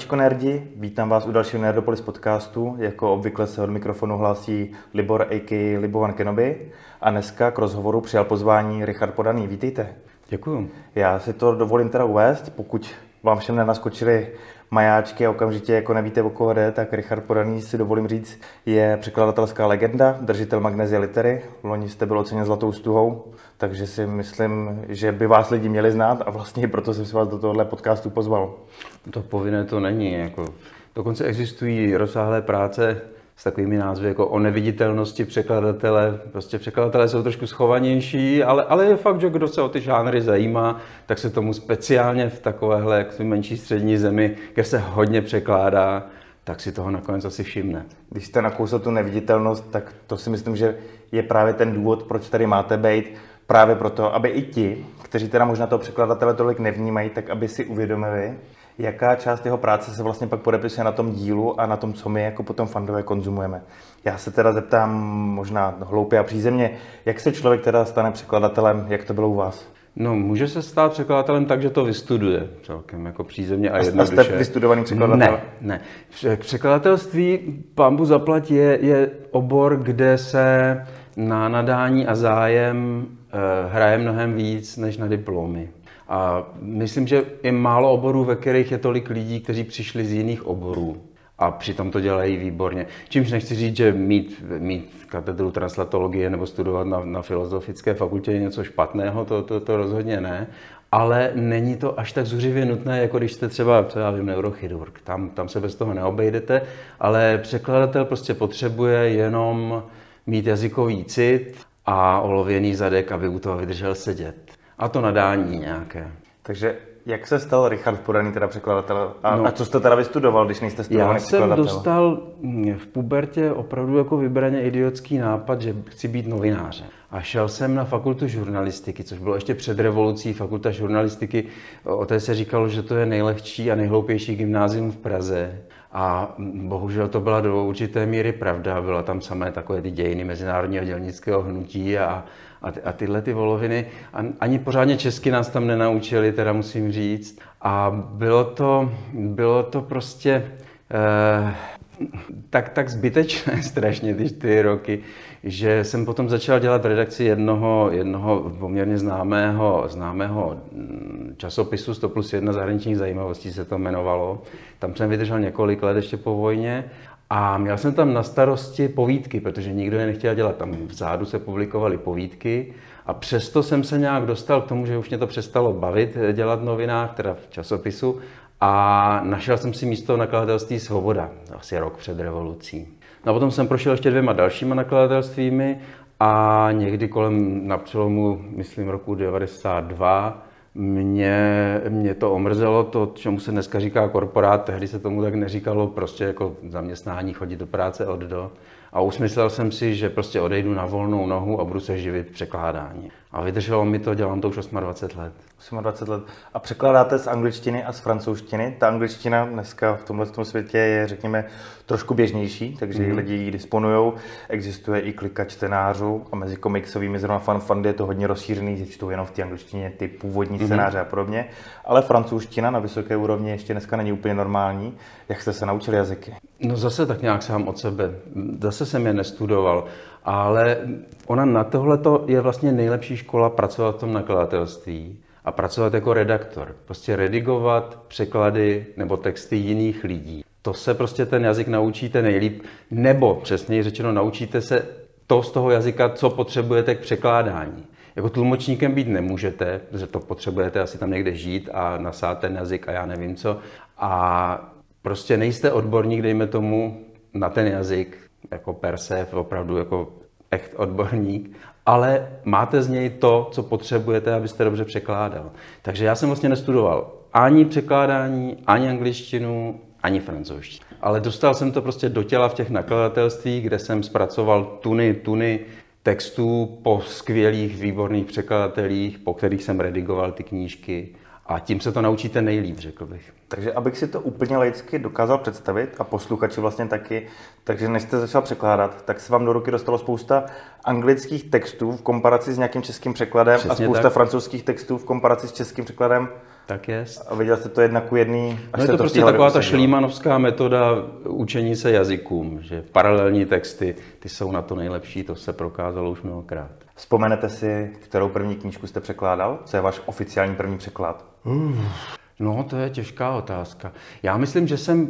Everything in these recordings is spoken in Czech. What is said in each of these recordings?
Zdravíčko nerdi, vítám vás u dalšího Nerdopolis podcastu. Jako obvykle se od mikrofonu hlásí Libor a.k. Libovan Kenobi a dneska k rozhovoru přijal pozvání Richard Podaný. Vítejte. Děkuju. Já si to dovolím teda uvést, pokud vám všem nenaskočili majáčky a okamžitě jako nevíte, o koho jde, tak Richard Podaný si dovolím říct, je překladatelská legenda, držitel magnezie litery. Loni jste byl oceněn zlatou stuhou, takže si myslím, že by vás lidi měli znát a vlastně proto jsem si vás do tohohle podcastu pozval. To povinné to není. Jako. Dokonce existují rozsáhlé práce s takovými názvy jako o neviditelnosti překladatele. Prostě překladatelé jsou trošku schovanější, ale, ale je fakt, že kdo se o ty žánry zajímá, tak se tomu speciálně v takovéhle jak menší střední zemi, kde se hodně překládá, tak si toho nakonec asi všimne. Když jste nakousl tu neviditelnost, tak to si myslím, že je právě ten důvod, proč tady máte být, právě proto, aby i ti, kteří teda možná toho překladatele tolik nevnímají, tak aby si uvědomili, jaká část jeho práce se vlastně pak podepisuje na tom dílu a na tom, co my jako potom fandové konzumujeme. Já se teda zeptám možná hloupě a přízemně, jak se člověk teda stane překladatelem, jak to bylo u vás? No, může se stát překladatelem tak, že to vystuduje celkem jako přízemně a jednoduše. A jste vystudovaný překladatel? Ne, ne. Překladatelství, pambu zaplat, je, je obor, kde se na nadání a zájem hraje mnohem víc než na diplomy. A myslím, že je málo oborů, ve kterých je tolik lidí, kteří přišli z jiných oborů a přitom to dělají výborně. Čímž nechci říct, že mít, mít katedru translatologie nebo studovat na, na filozofické fakultě je něco špatného, to, to, to rozhodně ne, ale není to až tak zuřivě nutné, jako když jste třeba, co já vím, neurochirurg. Tam, tam se bez toho neobejdete, ale překladatel prostě potřebuje jenom mít jazykový cit a olověný zadek, aby u toho vydržel sedět. A to nadání nějaké. Takže jak se stal Richard Podaný teda překladatel? A, no, a co jste teda vystudoval, když nejste studovaný Já jsem dostal v pubertě opravdu jako vybraně idiotský nápad, že chci být novinářem. A šel jsem na fakultu žurnalistiky, což bylo ještě před revolucí, fakulta žurnalistiky. O té se říkalo, že to je nejlehčí a nejhloupější gymnázium v Praze. A bohužel to byla do určité míry pravda. Byla tam samé takové ty dějiny mezinárodního dělnického hnutí a, a, ty, a tyhle ty voloviny. Ani pořádně česky nás tam nenaučili, teda musím říct. A bylo to, bylo to prostě eh, tak, tak zbytečné strašně ty čtyři roky, že jsem potom začal dělat v redakci jednoho, jednoho poměrně známého, známého mm, časopisu 100 plus 1 zahraničních zajímavostí se to jmenovalo. Tam jsem vydržel několik let ještě po vojně a měl jsem tam na starosti povídky, protože nikdo je nechtěl dělat. Tam vzadu se publikovaly povídky a přesto jsem se nějak dostal k tomu, že už mě to přestalo bavit eh, dělat v novinách, teda v časopisu. A našel jsem si místo v nakladatelství Svoboda, asi rok před revolucí. No a potom jsem prošel ještě dvěma dalšíma nakladatelstvími a někdy kolem na přelomu, myslím, roku 92 mě, mě to omrzelo, to, čemu se dneska říká korporát, tehdy se tomu tak neříkalo, prostě jako zaměstnání, chodit do práce od do. A usmyslel jsem si, že prostě odejdu na volnou nohu a budu se živit překládání. A vydrželo mi to, dělám to už 28 let. 28 let. A překládáte z angličtiny a z francouzštiny. Ta angličtina dneska v tomhle světě je, řekněme, trošku běžnější, takže mm. lidi ji disponují. Existuje i klika čtenářů a mezi komiksovými zrovna fanfandy je to hodně rozšířený, že čtou jenom v té angličtině ty původní mm. scénáře a podobně. Ale francouzština na vysoké úrovni ještě dneska není úplně normální. Jak jste se naučili jazyky? No zase tak nějak sám od sebe. Zase jsem je nestudoval. Ale ona na tohle je vlastně nejlepší škola pracovat v tom nakladatelství a pracovat jako redaktor. Prostě redigovat překlady nebo texty jiných lidí. To se prostě ten jazyk naučíte nejlíp, nebo přesněji řečeno naučíte se to z toho jazyka, co potřebujete k překládání. Jako tlumočníkem být nemůžete, protože to potřebujete asi tam někde žít a nasát ten jazyk a já nevím co. A prostě nejste odborník, dejme tomu, na ten jazyk, jako per se, opravdu jako echt odborník, ale máte z něj to, co potřebujete, abyste dobře překládal. Takže já jsem vlastně nestudoval ani překládání, ani angličtinu, ani francouzštinu. Ale dostal jsem to prostě do těla v těch nakladatelstvích, kde jsem zpracoval tuny, tuny textů po skvělých, výborných překladatelích, po kterých jsem redigoval ty knížky. A tím se to naučíte nejlíp, řekl bych. Takže abych si to úplně laicky dokázal představit a posluchači vlastně taky, takže než jste začal překládat, tak se vám do ruky dostalo spousta anglických textů v komparaci s nějakým českým překladem Přesně a spousta tak. francouzských textů v komparaci s českým překladem. Tak je. A viděl jste to jedna ku jedný? Až no je to, to prostě taková ta šlímanovská metoda učení se jazykům, že paralelní texty, ty jsou na to nejlepší, to se prokázalo už mnohokrát. Vzpomenete si, kterou první knížku jste překládal? Co je váš oficiální první překlad? Uh. No, to je těžká otázka. Já myslím, že jsem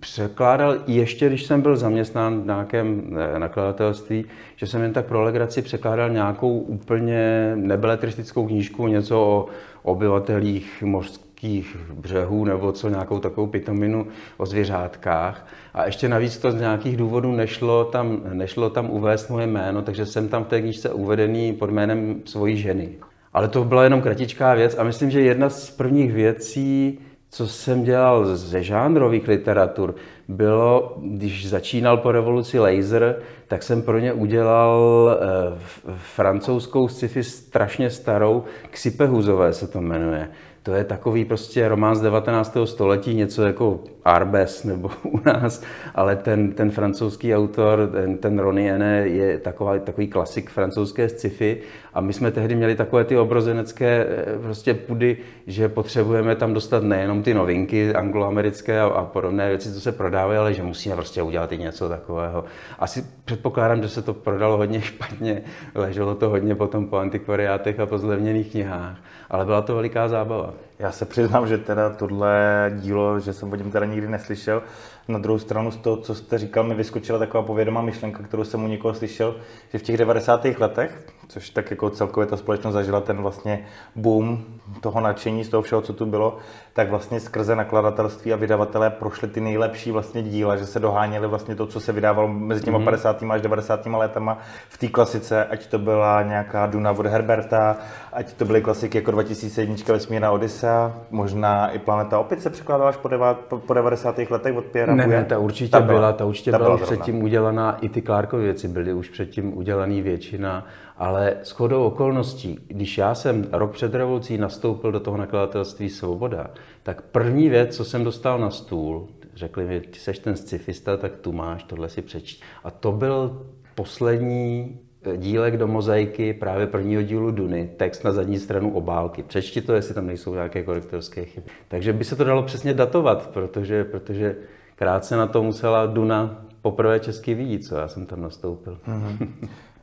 překládal ještě, když jsem byl zaměstnán v nějakém eh, nakladatelství, že jsem jen tak pro legraci překládal nějakou úplně nebeletristickou knížku, něco o obyvatelích mořských břehů nebo co, nějakou takovou pitominu o zvěřátkách. A ještě navíc to z nějakých důvodů nešlo tam, nešlo tam uvést moje jméno, takže jsem tam v té knížce uvedený pod jménem svojí ženy. Ale to byla jenom kratičká věc a myslím, že jedna z prvních věcí, co jsem dělal ze žánrových literatur, bylo, když začínal po revoluci laser, tak jsem pro ně udělal eh, francouzskou sci-fi strašně starou, Ksipehuzové se to jmenuje. To je takový prostě román z 19. století, něco jako Arbes nebo u nás, ale ten, ten francouzský autor, ten, ten Roniene, je taková, takový klasik francouzské sci-fi a my jsme tehdy měli takové ty obrozenecké eh, prostě pudy, že potřebujeme tam dostat nejenom ty novinky angloamerické a, a podobné věci, co se prodávají, ale že musíme prostě udělat i něco takového. Asi předpokládám, že se to prodalo hodně špatně, leželo to hodně potom po antikvariátech a po zlevněných knihách, ale byla to veliká zábava. Já se přiznám, že teda tohle dílo, že jsem o něm teda nikdy neslyšel. Na druhou stranu z toho, co jste říkal, mi vyskočila taková povědomá myšlenka, kterou jsem u někoho slyšel, že v těch 90. letech, což tak jako celkově ta společnost zažila ten vlastně boom toho nadšení z toho všeho, co tu bylo, tak vlastně skrze nakladatelství a vydavatelé prošli ty nejlepší vlastně díla, že se doháněli vlastně to, co se vydávalo mezi těma mm-hmm. 50. až 90. letama v té klasice, ať to byla nějaká Duna od Herberta, ať to byly klasiky jako 2001 Vesmírná Odyssea, možná i Planeta Opět se překládala až po, deva, po, po 90. letech od Pierre Ne, ne, ta určitě ta byla, ta určitě ta byla, byla předtím udělaná, i ty Clarkovy věci byly už předtím udělaný většina, ale s chodou okolností, když já jsem rok před revolucí nastoupil do toho nakladatelství Svoboda, tak první věc, co jsem dostal na stůl, řekli mi, ty seš ten scifista, tak tu máš, tohle si přečť. A to byl poslední eh, dílek do mozaiky právě prvního dílu Duny, text na zadní stranu obálky. Přečti to, jestli tam nejsou nějaké korektorské chyby. Takže by se to dalo přesně datovat, protože, protože krátce na to musela Duna poprvé česky vidět, co já jsem tam nastoupil. Mm-hmm.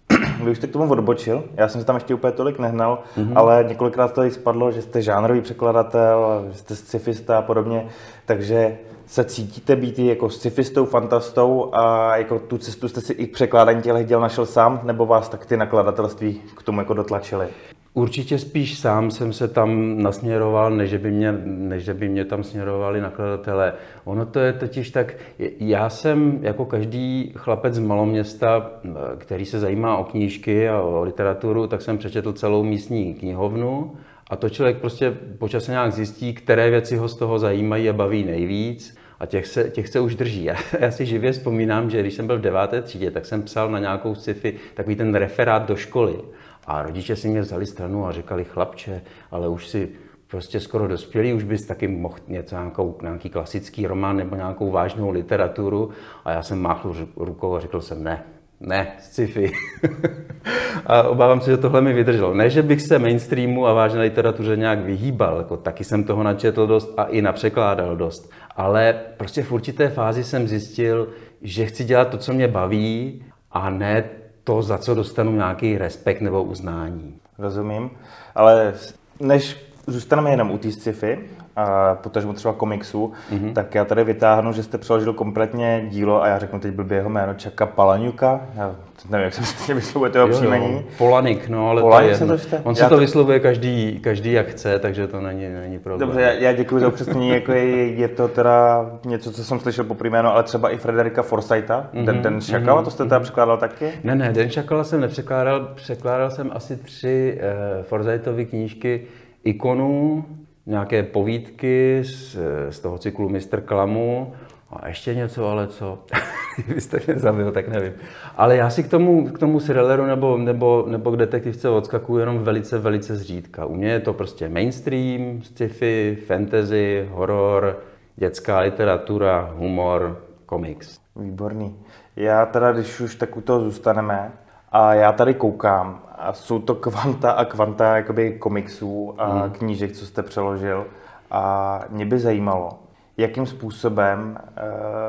Vy už jste k tomu odbočil, já jsem se tam ještě úplně tolik nehnal, mm-hmm. ale několikrát to tady spadlo, že jste žánrový překladatel, že jste scifista a podobně, takže se cítíte být jako scifistou, fantastou a jako tu cestu jste si i k překládání těch děl našel sám, nebo vás tak ty nakladatelství k tomu jako dotlačili? Určitě spíš sám jsem se tam nasměroval, než by mě, než by mě tam směrovali nakladatelé. Ono to je totiž tak, já jsem jako každý chlapec z maloměsta, který se zajímá o knížky a o literaturu, tak jsem přečetl celou místní knihovnu a to člověk prostě počasem nějak zjistí, které věci ho z toho zajímají a baví nejvíc a těch se, těch se už drží. Já, já si živě vzpomínám, že když jsem byl v deváté třídě, tak jsem psal na nějakou sci-fi takový ten referát do školy. A rodiče si mě vzali stranu a říkali, chlapče, ale už si prostě skoro dospělý, už bys taky mohl něco, nějakou, nějaký klasický román nebo nějakou vážnou literaturu. A já jsem máchl rukou a řekl jsem ne, ne, sci-fi. a obávám se, že tohle mi vydrželo. Ne, že bych se mainstreamu a vážné literatuře nějak vyhýbal, jako taky jsem toho načetl dost a i napřekládal dost. Ale prostě v určité fázi jsem zjistil, že chci dělat to, co mě baví a ne to, za co dostanu nějaký respekt nebo uznání. Rozumím, ale než zůstaneme jenom u té sci-fi, a potažmo třeba komiksů, mm-hmm. tak já tady vytáhnu, že jste přeložil kompletně dílo a já řeknu teď blbě jeho jméno, Čaka Palaňuka, já nevím, jak se přesně vyslovuje toho příjmení. Polanik, no, ale Polanik to je, to On si to, to vyslovuje každý, každý jak chce, takže to není, není problém. Dobře, já, já děkuji za upřesnění, jako je, je, to teda něco, co jsem slyšel po jméno, ale třeba i Frederika Forsyta, mm-hmm. Den, Den Šakala, mm-hmm. to jste teda mhm. překládal taky? Ne, ne, Den Šakala jsem nepřekládal, překládal jsem asi tři uh, Forsytovy knížky ikonů, nějaké povídky z, z toho cyklu Mr. Klamu a ještě něco, ale co? Vy jste mě zabil, tak nevím. Ale já si k tomu, k tomu thrilleru nebo, nebo, nebo k detektivce odskakuju jenom velice, velice zřídka. U mě je to prostě mainstream, sci-fi, fantasy, horor, dětská literatura, humor, komiks. Výborný. Já teda, když už tak u toho zůstaneme, a já tady koukám a jsou to kvanta a kvanta jakoby komiksů a mm. knížek, co jste přeložil. A mě by zajímalo, jakým způsobem e,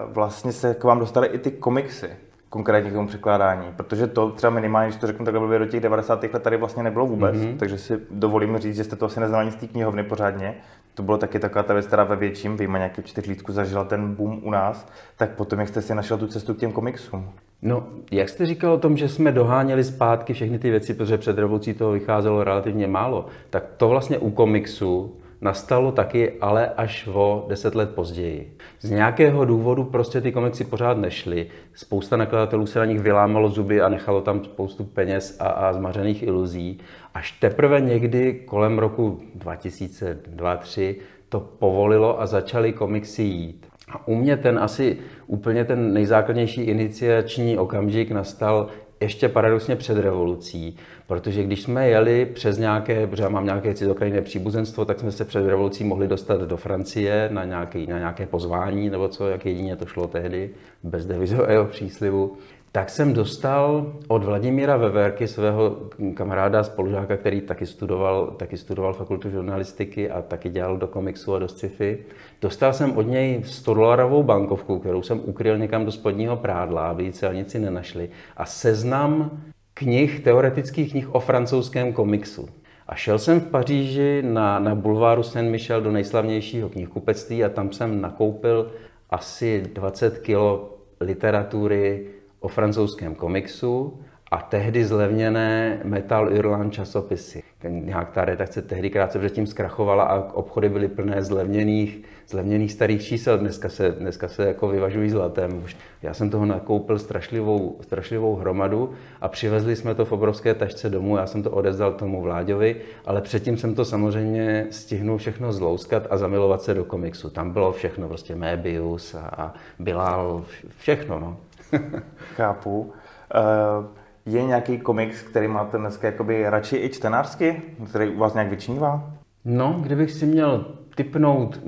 vlastně se k vám dostaly i ty komiksy konkrétně k tomu překládání, protože to třeba minimálně, když to řeknu takhle blbě, do těch 90. let tady vlastně nebylo vůbec, mm-hmm. takže si dovolím říct, že jste to asi neznali z té knihovny pořádně. To bylo taky taková ta věc, která ve větším, vyjma nějaký čtyřlítku zažila ten boom u nás, tak potom jak jste si našel tu cestu k těm komiksům? No, jak jste říkal o tom, že jsme doháněli zpátky všechny ty věci, protože před revolucí toho vycházelo relativně málo, tak to vlastně u komiksu nastalo taky, ale až o deset let později. Z nějakého důvodu prostě ty komiksy pořád nešly. Spousta nakladatelů se na nich vylámalo zuby a nechalo tam spoustu peněz a, a zmařených iluzí. Až teprve někdy kolem roku 2002-2003 to povolilo a začaly komiksy jít. A u mě ten asi úplně ten nejzákladnější iniciační okamžik nastal ještě paradoxně před revolucí, protože když jsme jeli přes nějaké, protože já mám nějaké cizokrajné příbuzenstvo, tak jsme se před revolucí mohli dostat do Francie na, nějaký, na nějaké pozvání, nebo co, jak jedině to šlo tehdy, bez devizového příslivu tak jsem dostal od Vladimíra Veverky, svého kamaráda, spolužáka, který taky studoval, taky studoval fakultu žurnalistiky a taky dělal do komiksu a do sci-fi. Dostal jsem od něj 100 dolarovou bankovku, kterou jsem ukryl někam do spodního prádla, aby ji celnici nenašli. A seznam knih, teoretických knih o francouzském komiksu. A šel jsem v Paříži na, na bulváru Saint-Michel do nejslavnějšího knihkupectví a tam jsem nakoupil asi 20 kilo literatury o francouzském komiksu a tehdy zlevněné Metal Irland časopisy. Nějak ta redakce tehdy krátce předtím zkrachovala a obchody byly plné zlevněných, zlevněných starých čísel. Dneska se, dneska se jako vyvažují zlatem. Já jsem toho nakoupil strašlivou, strašlivou hromadu a přivezli jsme to v obrovské tašce domů. Já jsem to odezdal tomu Vláďovi, ale předtím jsem to samozřejmě stihnul všechno zlouskat a zamilovat se do komiksu. Tam bylo všechno, prostě Mébius a, a Bilal, všechno. No. Chápu. Uh, je nějaký komiks, který máte dneska jakoby radši i čtenářsky, který u vás nějak vyčnívá? No, kdybych si měl typnout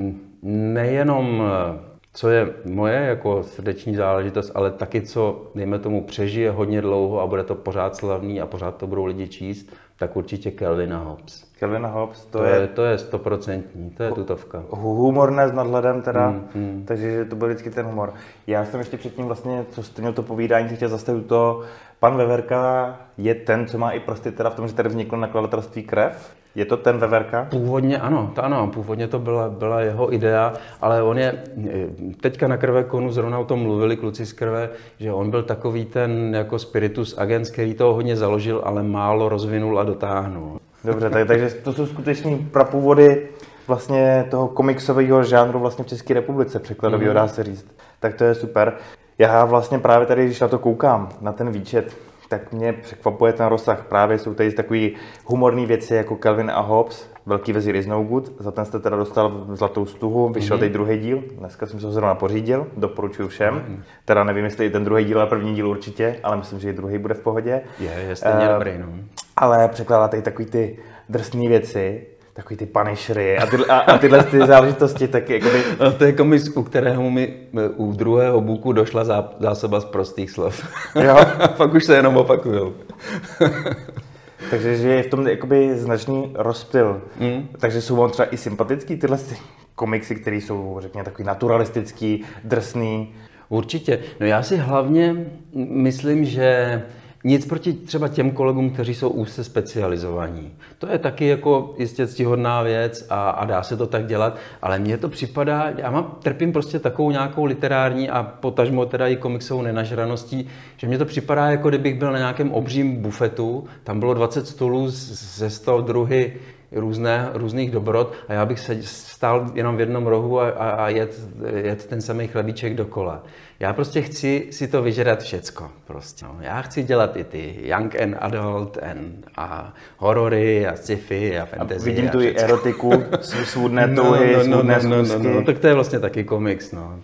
nejenom, eh, co je moje jako srdeční záležitost, ale taky, co, dejme tomu, přežije hodně dlouho a bude to pořád slavný a pořád to budou lidi číst, tak určitě Kelvin a Hobbes. Kelvin a Hobbes, to, to je... To je stoprocentní, to je tutovka. Humorné s nadhledem teda, hmm, hmm. takže to byl vždycky ten humor. Já jsem ještě předtím vlastně, co jste měl to povídání, se chtěl zastavit to, pan Veverka je ten, co má i prostě teda v tom, že tady vzniklo nakladatelství Krev, je to ten Veverka? Původně ano, to ano, původně to byla, byla jeho idea, ale on je, teďka na krve konu zrovna o tom mluvili kluci z krve, že on byl takový ten jako spiritus agens, který to hodně založil, ale málo rozvinul a dotáhnul. Dobře, tak, takže to jsou skuteční prapůvody vlastně toho komiksového žánru vlastně v České republice, překladového mm. dá se říct. Tak to je super. Já vlastně právě tady, když na to koukám, na ten výčet, tak mě překvapuje ten rozsah. Právě jsou tady takové humorné věci jako Calvin a Hobbes, Velký vezír is no good, za ten jste teda dostal zlatou stuhu, vyšel mm-hmm. teď druhý díl, dneska jsem se ho zrovna pořídil, doporučuji všem. Mm-hmm. Teda nevím, jestli i ten druhý díl, ale první díl určitě, ale myslím, že i druhý bude v pohodě. Je, je stejně uh, dobrý, no. Ale překládá tady takový ty drsné věci, takový ty punishery a, ty, a, a tyhle ty záležitosti taky jakoby... A to je komis, u kterého mi u druhého buku došla zá, zásoba z prostých slov. Jo. pak už se jenom opakujou. Takže že je v tom jakoby značný rozptyl. Mm. Takže jsou vám třeba i sympatický tyhle ty komiksy, které jsou, řekněme, takový naturalistický, drsný. Určitě. No já si hlavně myslím, že nic proti třeba těm kolegům, kteří jsou úzce specializovaní. To je taky jako jistě ctihodná věc a, a dá se to tak dělat, ale mně to připadá, já mám, trpím prostě takovou nějakou literární a potažmo teda i komiksovou nenažraností, že mně to připadá, jako kdybych byl na nějakém obřím bufetu, tam bylo 20 stolů ze 100 druhy různé, různých dobrot a já bych se stál jenom v jednom rohu a, a, a jet, jet ten samý chlebíček dokola. Já prostě chci si to vyžrat všecko. Prostě. No, já chci dělat i ty young and adult and, a horory a sci-fi a fantasy. A vidím a tu i erotiku, svůdné no, touhy, no, no, svůdné no, no, no, no, no, tak to je vlastně taky komiks. No.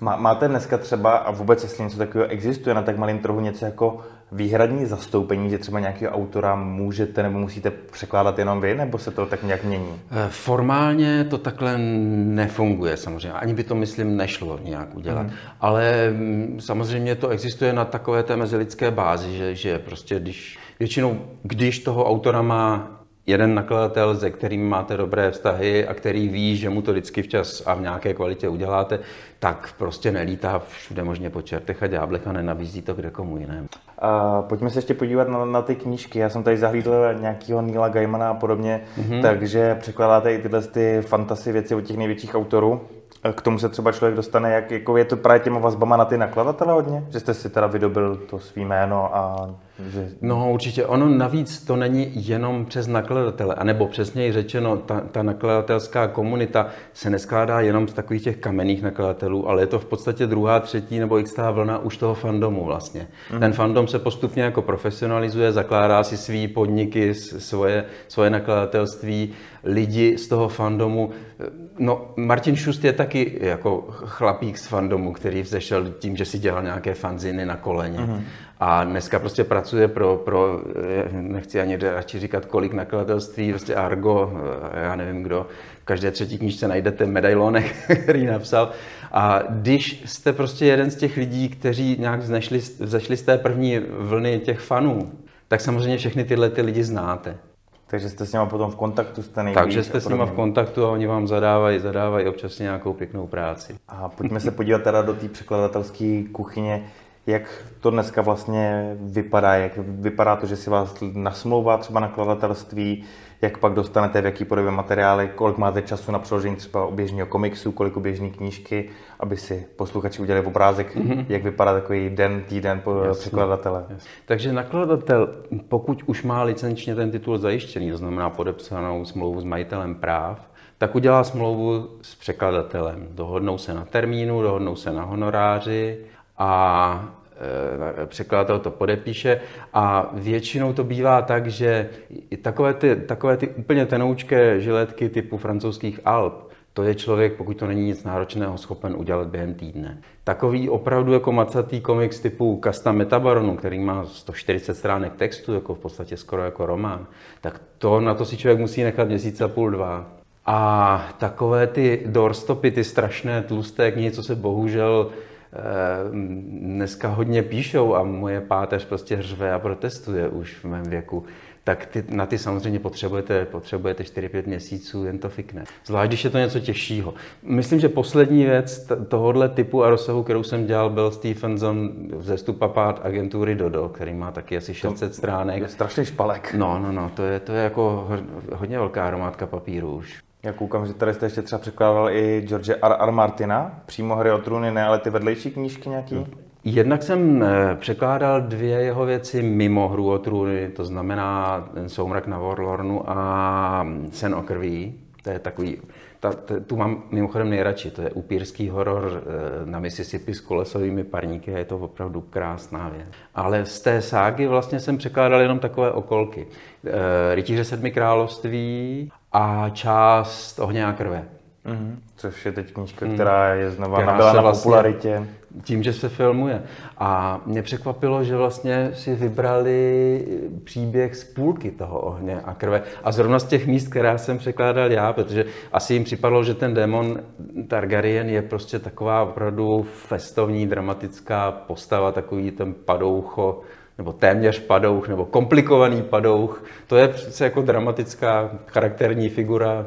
Má, máte dneska třeba, a vůbec jestli něco takového existuje na tak malém trhu, něco jako výhradní zastoupení, že třeba nějakého autora můžete nebo musíte překládat jenom vy, nebo se to tak nějak mění? Eh, formálně to takhle nefunguje samozřejmě. Ani by to, myslím, nešlo nějak udělat. Mm. Ale mm, samozřejmě to existuje na takové té mezilidské bázi, že, že prostě když, většinou, když toho autora má jeden nakladatel, se kterým máte dobré vztahy a který ví, že mu to vždycky včas a v nějaké kvalitě uděláte, tak prostě nelítá všude možně po čertech a ďáblech a nenavízí to kde komu jinému. A pojďme se ještě podívat na, na ty knížky. Já jsem tady zahlídl nějakého Neila Gaimana a podobně, mm-hmm. takže překládáte i tyhle ty fantasy věci od těch největších autorů. K tomu se třeba člověk dostane, jak jako je to právě těma vazbama na ty nakladatele hodně? Že jste si teda vydobil to svý jméno a... Že... No určitě, ono navíc to není jenom přes nakladatele, anebo přesněji řečeno, ta, ta nakladatelská komunita se neskládá jenom z takových těch kamenných nakladatelů, ale je to v podstatě druhá, třetí nebo x vlna už toho fandomu vlastně. Mm. Ten fandom se postupně jako profesionalizuje, zakládá si svý podniky, svoje, svoje nakladatelství, lidi z toho fandomu. No, Martin Šust je taky jako chlapík z fandomu, který vzešel tím, že si dělal nějaké fanziny na koleně. Mm-hmm. A dneska prostě pracuje pro, pro, nechci ani radši říkat, kolik nakladatelství, prostě Argo, já nevím kdo, v každé třetí knižce najdete medailonek, který napsal. A když jste prostě jeden z těch lidí, kteří nějak znešli, vzešli z té první vlny těch fanů, tak samozřejmě všechny tyhle ty lidi znáte. Takže jste s nimi potom v kontaktu, jste nejvíc, Takže jste s nimi v kontaktu a oni vám zadávají, zadávají občas nějakou pěknou práci. A pojďme se podívat teda do té překladatelské kuchyně. Jak to dneska vlastně vypadá? Jak vypadá to, že si vás nasmlouvá třeba nakladatelství? Jak pak dostanete v jaký podobě materiály? Kolik máte času na přeložení třeba oběžného komiksu? Kolik oběžné knížky? Aby si posluchači udělali obrázek, mm-hmm. jak vypadá takový den, týden po jasně, překladatele. Jasně. Takže nakladatel, pokud už má licenčně ten titul zajištěný, to znamená podepsanou smlouvu s majitelem práv, tak udělá smlouvu s překladatelem. Dohodnou se na termínu, dohodnou se na honoráři, a překladatel to podepíše a většinou to bývá tak, že takové ty, takové ty úplně tenoučké žiletky typu francouzských Alp, to je člověk, pokud to není nic náročného, schopen udělat během týdne. Takový opravdu jako macatý komiks typu Kasta Metabaronu, který má 140 stránek textu, jako v podstatě skoro jako román, tak to na to si člověk musí nechat měsíc a půl, dva. A takové ty doorstopy, ty strašné tlusté knihy, co se bohužel Eh, dneska hodně píšou a moje páteř prostě řve a protestuje už v mém věku, tak ty, na ty samozřejmě potřebujete, potřebujete 4-5 měsíců, jen to fikne. Zvlášť, když je to něco těžšího. Myslím, že poslední věc tohohle typu a rozsahu, kterou jsem dělal, byl Stephenson zestupapát agentury Dodo, který má taky asi 600 to stránek. Je strašný špalek. No, no, no, to je, to je jako hodně velká hromádka papíru už. Já koukám, že tady jste ještě třeba překládal i George R. R. Martina, přímo hry o trůny, ne, ale ty vedlejší knížky nějaký? Jednak jsem eh, překládal dvě jeho věci mimo hru o trůny, to znamená ten Soumrak na Warlornu a Sen o krví. To je takový, ta, ta, tu mám mimochodem nejradši, to je upírský horor eh, na Mississippi s kolesovými parníky a je to opravdu krásná věc. Ale z té ságy vlastně jsem překládal jenom takové okolky. Eh, Rytíře sedmi království a část Ohně a krve. Mm-hmm. Což je teď knížka, která je znova která nabyla na vlastně popularitě. Tím, že se filmuje. A mě překvapilo, že vlastně si vybrali příběh z půlky toho ohně a krve. A zrovna z těch míst, která jsem překládal já, protože asi jim připadlo, že ten démon Targaryen je prostě taková opravdu festovní, dramatická postava, takový ten padoucho, nebo téměř padouch, nebo komplikovaný padouch. To je přece jako dramatická charakterní figura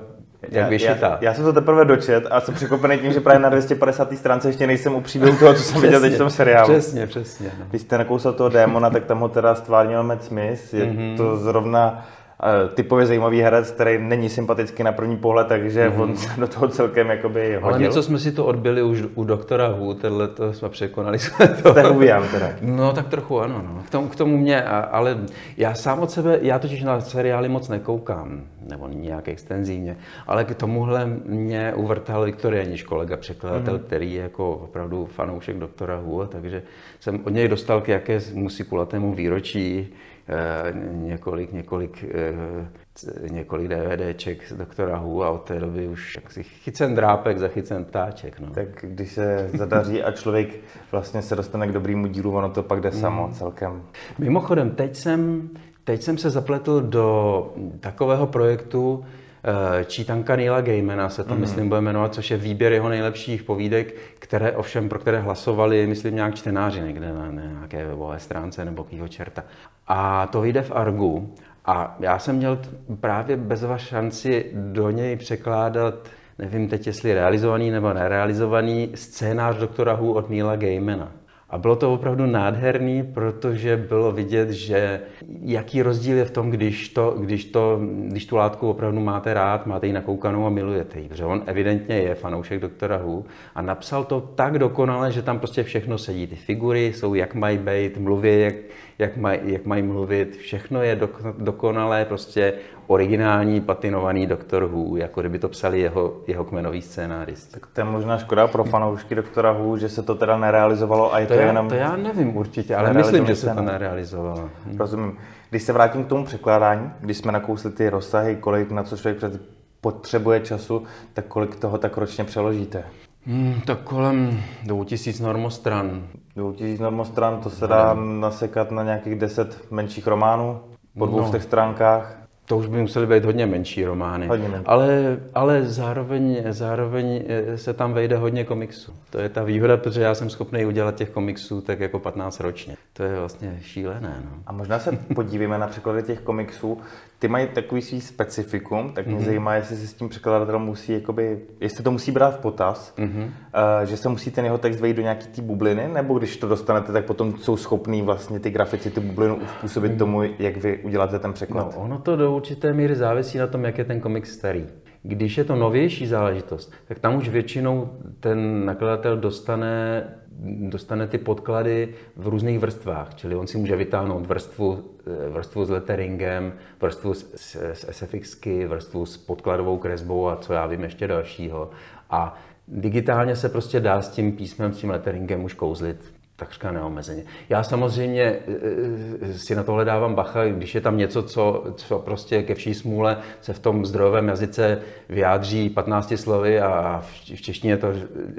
jak vyšitá. Já, já, jsem to teprve dočet a jsem překvapený tím, že právě na 250. stránce ještě nejsem u příběhu toho, co jsem viděl teď v tom seriálu. Přesně, přesně. No. Když jste nakousal toho démona, tak tam ho teda stvárnil Matt Smith. Je mm-hmm. to zrovna typově zajímavý herec, který není sympatický na první pohled, takže mm-hmm. on se do toho celkem jakoby hodil. Ale něco jsme si to odbyli už u doktora Hu, tenhle to jsme překonali jsme to. Jste teda. No tak trochu ano, no. K tomu, k tomu mě, ale já sám od sebe, já totiž na seriály moc nekoukám, nebo nějak extenzivně, ale k tomuhle mě uvrtal Viktor Janiš, kolega překladatel, mm-hmm. který je jako opravdu fanoušek doktora Hu, takže jsem od něj dostal k jaké musí kulatému výročí několik, několik, eh, několik DVDček z doktora Hu a od té doby už jaksi chycen drápek, zachycen ptáček. No. Tak když se zadaří a člověk vlastně se dostane k dobrému dílu, ono to pak jde mm. samo celkem. Mimochodem, teď jsem, teď jsem se zapletl do takového projektu, eh, Čítanka Neila Gaimana se to, mm. myslím, bude jmenovat, což je výběr jeho nejlepších povídek, které ovšem, pro které hlasovali, myslím, nějak čtenáři někde na nějaké webové stránce nebo kýho čerta. A to vyjde v Argu. A já jsem měl právě bezva šanci do něj překládat, nevím teď, jestli realizovaný nebo nerealizovaný, scénář doktora Hu od Neila Gaimana. A bylo to opravdu nádherný, protože bylo vidět, že jaký rozdíl je v tom, když, to, když, to, když tu látku opravdu máte rád, máte ji nakoukanou a milujete ji. Protože on evidentně je fanoušek doktora Hu a napsal to tak dokonale, že tam prostě všechno sedí. Ty figury jsou, jak mají být, mluví, jak, jak, maj, jak mají mluvit, všechno je do, dokonalé, prostě originální patinovaný Doktor Who, jako kdyby to psali jeho, jeho kmenový scénárist. Tak to je možná škoda pro fanoušky Doktora Who, že se to teda nerealizovalo a je to, to já, jenom... To já nevím určitě, ale myslím, že se to nerealizovalo. Rozumím. Když se vrátím k tomu překládání, když jsme nakousli ty rozsahy, kolik na co člověk potřebuje času, tak kolik toho tak ročně přeložíte? Hmm, tak kolem 2000 normostran. 2000 normostran, to se dá nasekat na nějakých 10 menších románů po dvou no. stránkách. To už by musely být hodně menší romány. Hodně menší. Ale, ale zároveň, zároveň eh, se tam vejde hodně komiksů. To je ta výhoda, protože já jsem schopný udělat těch komiksů tak jako 15 ročně. To je vlastně šílené. No. A možná se podívíme na překlady těch komiksů. Ty mají takový svý specifikum, tak mě mm-hmm. zajímá, jestli se s tím překladatelem musí, jakoby, jestli to musí brát v potaz, mm-hmm. uh, že se musí ten jeho text vejít do nějaký té bubliny, nebo když to dostanete, tak potom jsou schopní vlastně ty grafici ty bublinu uspůsobit mm-hmm. tomu, jak vy uděláte ten překlad. No, ono to do určité míry závisí na tom, jak je ten komiks starý. Když je to novější záležitost, tak tam už většinou ten nakladatel dostane, dostane ty podklady v různých vrstvách. Čili on si může vytáhnout vrstvu, eh, vrstvu s letteringem, vrstvu s, s SFXky, vrstvu s podkladovou kresbou a co já vím ještě dalšího. A digitálně se prostě dá s tím písmem, s tím letteringem už kouzlit takřka neomezeně. Já samozřejmě e, e, si na tohle dávám bacha, když je tam něco, co, co prostě ke vší smůle se v tom zdrojovém jazyce vyjádří 15 slovy a v češtině to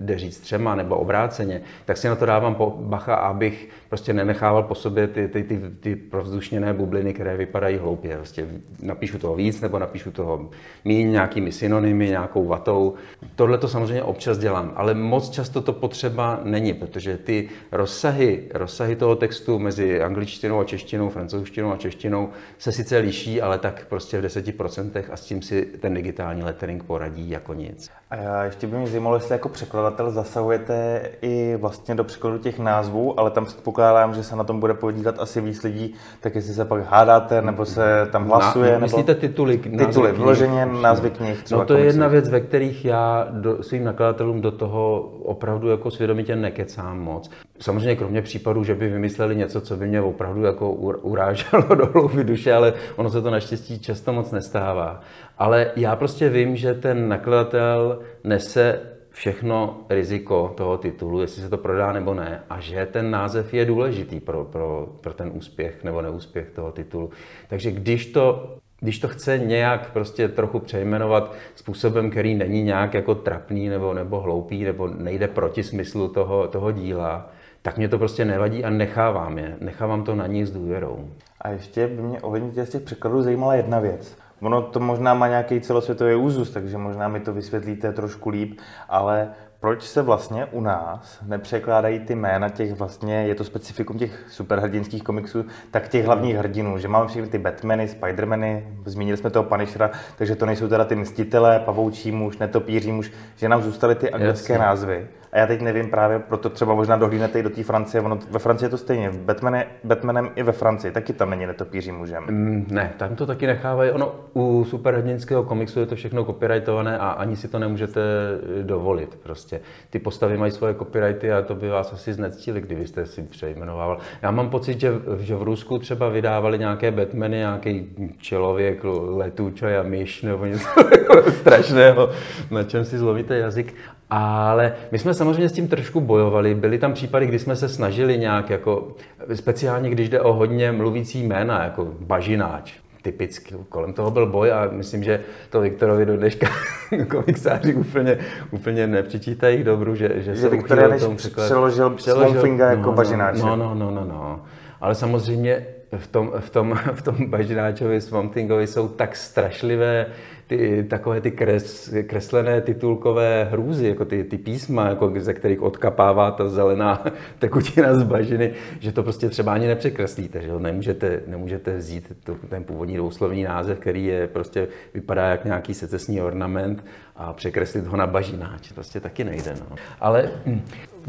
jde říct třema nebo obráceně, tak si na to dávám bacha, abych prostě nenechával po sobě ty, ty, ty, ty provzdušněné bubliny, které vypadají hloupě. Prostě napíšu toho víc nebo napíšu toho míň nějakými synonymy, nějakou vatou. Tohle to samozřejmě občas dělám, ale moc často to potřeba není, protože ty rozsahy, rozsahy toho textu mezi angličtinou a češtinou, francouzštinou a češtinou se sice liší, ale tak prostě v 10% a s tím si ten digitální lettering poradí jako nic. A ještě by mě zajímalo, jestli jako překladatel zasahujete i vlastně do překladu těch názvů, ale tam předpokládám, že se na tom bude podílet asi víc lidí, tak jestli se pak hádáte, nebo se tam hlasuje. Na, myslíte nebo... tituly? Tituly, vyloženě názvy knih. No to je jedna věc, ve kterých já do, svým nakladatelům do toho opravdu jako svědomitě nekecám moc. Samozřejmě kromě případů, že by vymysleli něco, co by mě opravdu jako uráželo do hlouby duše, ale ono se to naštěstí často moc nestává. Ale já prostě vím, že ten nakladatel nese všechno riziko toho titulu, jestli se to prodá nebo ne, a že ten název je důležitý pro, pro, pro ten úspěch nebo neúspěch toho titulu. Takže když to když to chce nějak prostě trochu přejmenovat způsobem, který není nějak jako trapný nebo, nebo hloupý, nebo nejde proti smyslu toho, toho díla, tak mě to prostě nevadí a nechávám je. Nechávám to na ní s důvěrou. A ještě by mě ohledně těch překladů zajímala jedna věc. Ono to možná má nějaký celosvětový úzus, takže možná mi to vysvětlíte trošku líp, ale proč se vlastně u nás nepřekládají ty jména těch vlastně, je to specifikum těch superhrdinských komiksů, tak těch hlavních hrdinů, že máme všechny ty Batmany, Spidermany, zmínili jsme toho Punishera, takže to nejsou teda ty mstitelé, pavoučí muž, netopíří muž, že nám zůstaly ty anglické názvy. A já teď nevím právě, proto třeba možná dohlídnete i do té Francie. Ono, ve Francii je to stejně. Batman je, Batmanem i ve Francii. Taky tam není netopíří mužem. Mm, ne, tam to taky nechávají. Ono u superhrdinského komiksu je to všechno copyrightované a ani si to nemůžete eh, dovolit. Prostě ty postavy mají svoje copyrighty a to by vás asi znectili, kdybyste si přejmenovával. Já mám pocit, že, že v Rusku třeba vydávali nějaké Batmany, nějaký člověk, letůčaj a myš nebo něco strašného, na čem si zlovíte jazyk. Ale my jsme samozřejmě s tím trošku bojovali. Byly tam případy, kdy jsme se snažili nějak, jako, speciálně když jde o hodně mluvící jména, jako bažináč, typicky. Kolem toho byl boj a myslím, že to Viktorovi do dneška komiksáři úplně, úplně nepřičítají k dobru, že, že se Viktor Janeš přeložil, přeložil Swamp jako no, bažináč. No, no, no, no, no. Ale samozřejmě v tom, v tom, v tom bažináčovi Swamp Thingovi jsou tak strašlivé ty takové ty kres, kreslené titulkové hrůzy, jako ty, ty písma, jako ze kterých odkapává ta zelená tekutina z bažiny, že to prostě třeba ani nepřekreslíte, že jo? Nemůžete, nemůžete vzít to, ten původní dvouslovný název, který je prostě vypadá jak nějaký secesní ornament a překreslit ho na bažináč. Prostě taky nejde. No. Ale hm,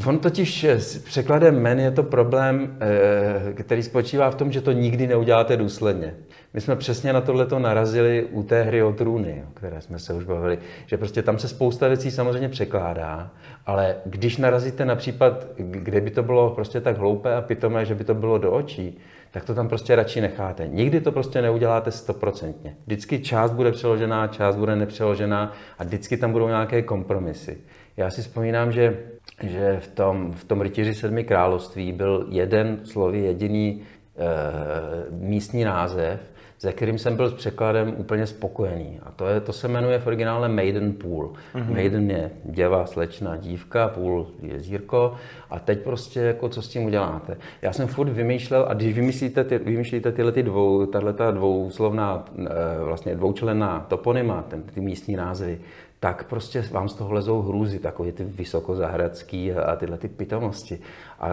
on totiž s překladem men je to problém, eh, který spočívá v tom, že to nikdy neuděláte důsledně. My jsme přesně na tohleto narazili u té hry o trůny, o které jsme se už bavili, že prostě tam se spousta věcí samozřejmě překládá, ale když narazíte na případ, kde by to bylo prostě tak hloupé a pitomé, že by to bylo do očí, tak to tam prostě radši necháte. Nikdy to prostě neuděláte stoprocentně. Vždycky část bude přeložená, část bude nepřeložená a vždycky tam budou nějaké kompromisy. Já si vzpomínám, že, že v tom, v tom rytíři sedmi království byl jeden slovy jediný e, místní název, se kterým jsem byl s překladem úplně spokojený. A to, je, to se jmenuje v originále Maiden Pool. Mm-hmm. Maiden je děva, slečna, dívka, Pool je zírko. A teď prostě jako co s tím uděláte. Já jsem furt vymýšlel, a když vymyslíte, ty, vymýšlíte tyhle ty dvou, tato dvouslovná, eh, vlastně dvoučlenná toponyma, ten, ty místní názvy, tak prostě vám z toho lezou hrůzy, takové ty vysokozahradský a tyhle ty pitomosti. A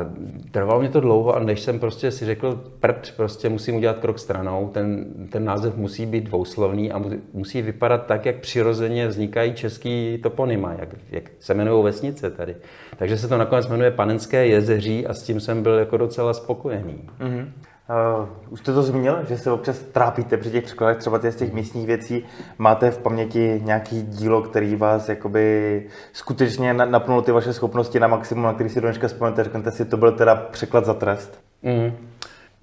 trvalo mě to dlouho a než jsem prostě si řekl, prd, prostě musím udělat krok stranou, ten, ten název musí být dvouslovný a musí vypadat tak, jak přirozeně vznikají český toponyma, jak, jak se jmenují vesnice tady. Takže se to nakonec jmenuje Panenské jezeří a s tím jsem byl jako docela spokojený. Mm-hmm. Uh, už jste to zmínil, že se občas trápíte při těch překladech třeba z těch místních věcí. Máte v paměti nějaký dílo, který vás jakoby skutečně napnul ty vaše schopnosti na maximum, na který si do dneška vzpomenete, řeknete si, to byl teda překlad za trest? Mm.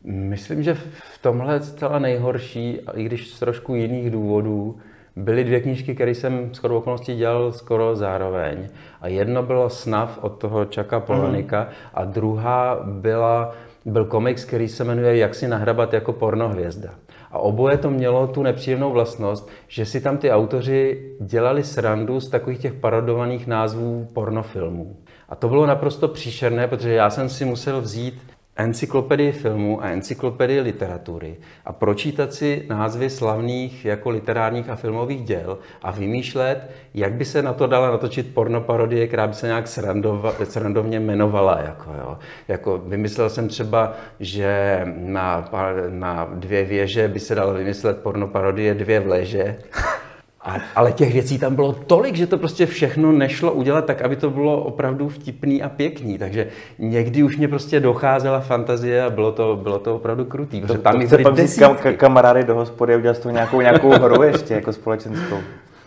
Myslím, že v tomhle zcela nejhorší, i když z trošku jiných důvodů, byly dvě knížky, které jsem s chodou okolností dělal skoro zároveň. A jedno bylo Snav od toho Čaka Polanika mm. a druhá byla byl komiks, který se jmenuje Jak si nahrabat jako pornohvězda. A oboje to mělo tu nepříjemnou vlastnost, že si tam ty autoři dělali srandu z takových těch parodovaných názvů pornofilmů. A to bylo naprosto příšerné, protože já jsem si musel vzít encyklopedii filmu a encyklopedii literatury a pročítat si názvy slavných jako literárních a filmových děl a vymýšlet, jak by se na to dala natočit pornoparodie, která by se nějak srandova, srandovně jmenovala. Jako, jo. Jako, vymyslel jsem třeba, že na, na dvě věže by se dalo vymyslet pornoparodie dvě vleže. A, ale těch věcí tam bylo tolik, že to prostě všechno nešlo udělat tak, aby to bylo opravdu vtipný a pěkný. Takže někdy už mě prostě docházela fantazie a bylo to, bylo to opravdu krutý. To, tam to pak kam, kamarády do hospody a udělat z toho nějakou, nějakou hru ještě jako společenskou.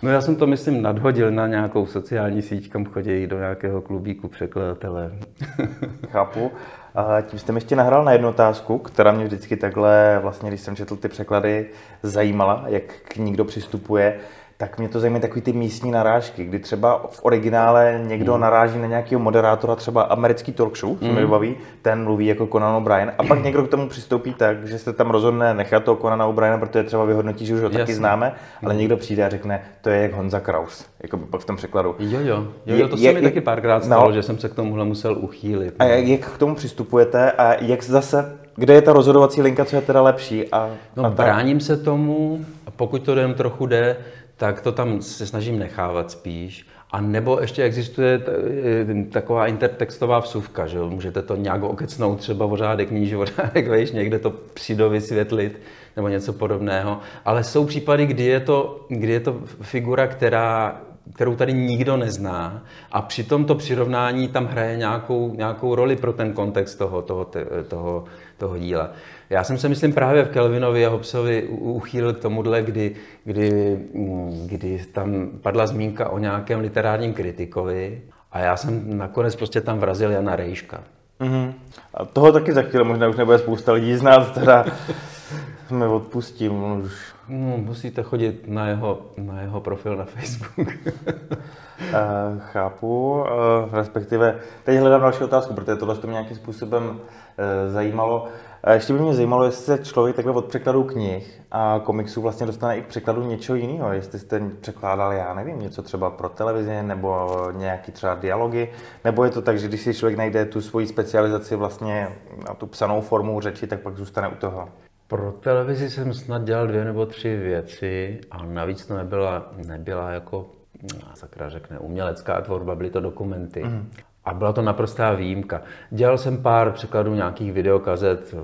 No já jsem to, myslím, nadhodil na nějakou sociální síť, kam chodí do nějakého klubíku překladatele. Chápu. A tím jste mi ještě nahrál na jednu otázku, která mě vždycky takhle, vlastně, když jsem četl ty překlady, zajímala, jak k ní kdo přistupuje tak mě to zajímají takový ty místní narážky, kdy třeba v originále někdo mm. naráží na nějakého moderátora, třeba americký talk show, mm. mi baví, ten mluví jako Conan O'Brien, a pak někdo k tomu přistoupí tak, že se tam rozhodne nechat toho Conana O'Briena, protože třeba vyhodnotí, že už ho Jasně. taky známe, ale mm. někdo přijde a řekne, to je jak Honza Kraus, jako pak v tom překladu. Jo, jo, jo, jo to je, se mi je, taky párkrát stalo, no, že jsem se k tomuhle musel uchýlit. A jak, jak k tomu přistupujete a jak zase kde je ta rozhodovací linka, co je teda lepší? A, no, a bráním se tomu, a pokud to jen trochu jde, tak to tam se snažím nechávat spíš. A nebo ještě existuje taková intertextová vsuvka, že můžete to nějak okecnout, třeba o řádek níž, o řádek vejš, někde to přidovysvětlit nebo něco podobného. Ale jsou případy, kdy je to, kdy je to figura, která kterou tady nikdo nezná a při tomto přirovnání tam hraje nějakou, nějakou roli pro ten kontext toho, toho, toho, toho díla. Já jsem se, myslím, právě v Kelvinovi a Hobsovi uchýlil k tomuhle, kdy, kdy, kdy tam padla zmínka o nějakém literárním kritikovi a já jsem nakonec prostě tam vrazil Jana Rejška. Mm-hmm. A toho taky za chvíli možná už nebude spousta lidí znát, teda jsme odpustím, on už... No, musíte chodit na jeho, na jeho profil na Facebook. uh, chápu, uh, respektive teď hledám další otázku, protože tohle to mě nějakým způsobem uh, zajímalo. Ještě by mě zajímalo, jestli se člověk takhle od překladů knih a komiksů vlastně dostane i k překladu něčeho jiného. Jestli jste překládal, já nevím, něco třeba pro televizi nebo nějaký třeba dialogy, nebo je to tak, že když si člověk najde tu svoji specializaci vlastně na tu psanou formu řeči, tak pak zůstane u toho. Pro televizi jsem snad dělal dvě nebo tři věci a navíc to nebyla, nebyla jako, sakra řekne, umělecká tvorba, byly to dokumenty. Mm. A byla to naprostá výjimka. Dělal jsem pár překladů nějakých videokazet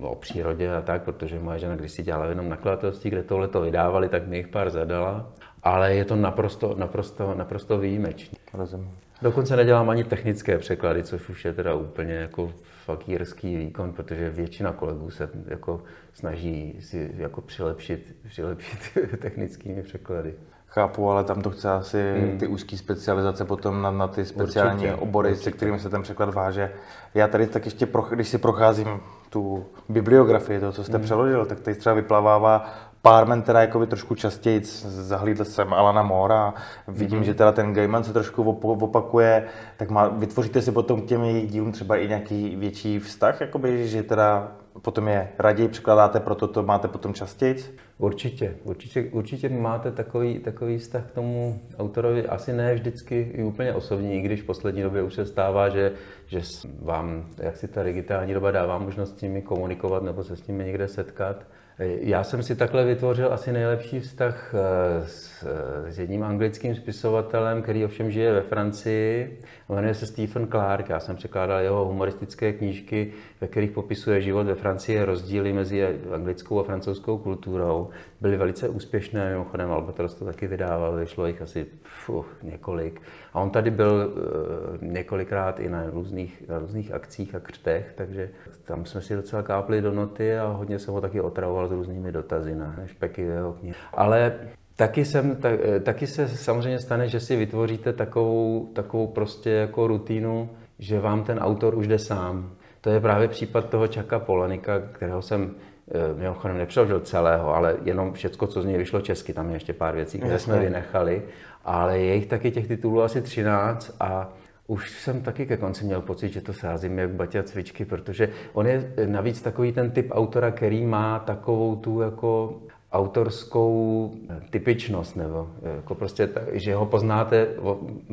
o přírodě a tak, protože moje žena když si dělala jenom nakladatelství, kde tohle to vydávali, tak mi jich pár zadala. Ale je to naprosto, naprosto, naprosto výjimečné. Rozumím. Dokonce nedělám ani technické překlady, což už je teda úplně jako fakírský výkon, protože většina kolegů se jako snaží si jako přilepšit, přilepšit technickými překlady. Chápu, ale tam to chce asi hmm. ty úzké specializace potom na, na ty speciální určitě, obory, určitě. se kterými se ten překlad váže. Já tady tak ještě, pro, když si procházím tu bibliografii, to, co jste hmm. přeložil, tak tady třeba vyplavává pár men teda jako by trošku častěji, zahlídl jsem Alana Mora, vidím, mm-hmm. že teda ten Gaiman se trošku opakuje, tak má, vytvoříte si potom k těm jejich dílům třeba i nějaký větší vztah, jakoby, že teda potom je raději překládáte, proto to máte potom častěji? Určitě, určitě, určitě máte takový, takový vztah k tomu autorovi, asi ne vždycky i úplně osobní, i když v poslední době už se stává, že, že vám, jak si ta digitální doba dává možnost s nimi komunikovat nebo se s nimi někde setkat, já jsem si takhle vytvořil asi nejlepší vztah eh, s, eh, s jedním anglickým spisovatelem, který ovšem žije ve Francii. Jmenuje se Stephen Clark. Já jsem překládal jeho humoristické knížky, ve kterých popisuje život ve Francii, rozdíly mezi anglickou a francouzskou kulturou. Byly velice úspěšné, mimochodem Albatros to taky vydával, vyšlo jich asi fuh, několik. A on tady byl uh, několikrát i na různých, na různých akcích a křtech, takže tam jsme si docela kápli do noty a hodně jsem ho taky otravoval s různými dotazy na špeky jeho knihy. Ale Taky, jsem, tak, taky se samozřejmě stane, že si vytvoříte takovou, takovou prostě jako rutinu, že vám ten autor už jde sám. To je právě případ toho Čaka Polanika, kterého jsem eh, mimochodem nepřeložil celého, ale jenom všecko, co z něj vyšlo česky, tam je ještě pár věcí, které jsme vynechali, ale je jich taky těch titulů asi 13 a už jsem taky ke konci měl pocit, že to sázím jak baťa cvičky, protože on je navíc takový ten typ autora, který má takovou tu jako autorskou typičnost, nebo jako prostě, že ho poznáte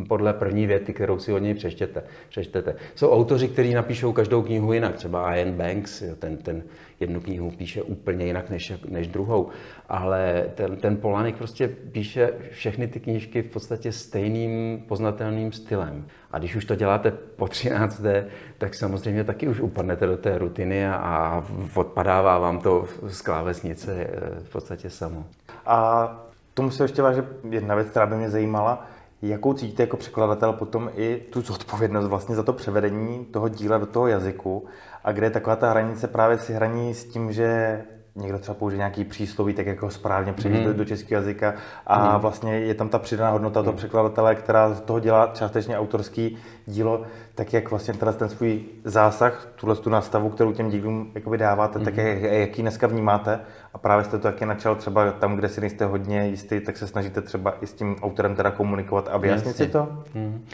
podle první věty, kterou si od něj přečtěte. přečtete. Jsou autoři, kteří napíšou každou knihu jinak, třeba Ian Banks, ten, ten jednu knihu píše úplně jinak než, než druhou, ale ten, ten Polanik prostě píše všechny ty knížky v podstatě stejným poznatelným stylem. A když už to děláte po 13. tak samozřejmě taky už upadnete do té rutiny a, a odpadává vám to z klávesnice eh, v podstatě samo. A tomu se ještě váže jedna věc, která by mě zajímala. Jakou cítíte jako překladatel potom i tu zodpovědnost vlastně za to převedení toho díla do toho jazyku a kde je taková ta hranice právě si hraní s tím, že někdo třeba použije nějaký přísloví, tak jako správně převíst mm. do českého jazyka a mm. vlastně je tam ta přidaná hodnota mm. toho překladatele, která z toho dělá částečně autorský dílo, tak jak vlastně teda ten svůj zásah, tuhle tu nastavu, kterou těm dílům jakoby dáváte, mm. tak jak, jaký dneska vnímáte a právě jste to taky načal třeba tam, kde si nejste hodně jistý, tak se snažíte třeba i s tím autorem teda komunikovat a vyjasnit si to? Mm.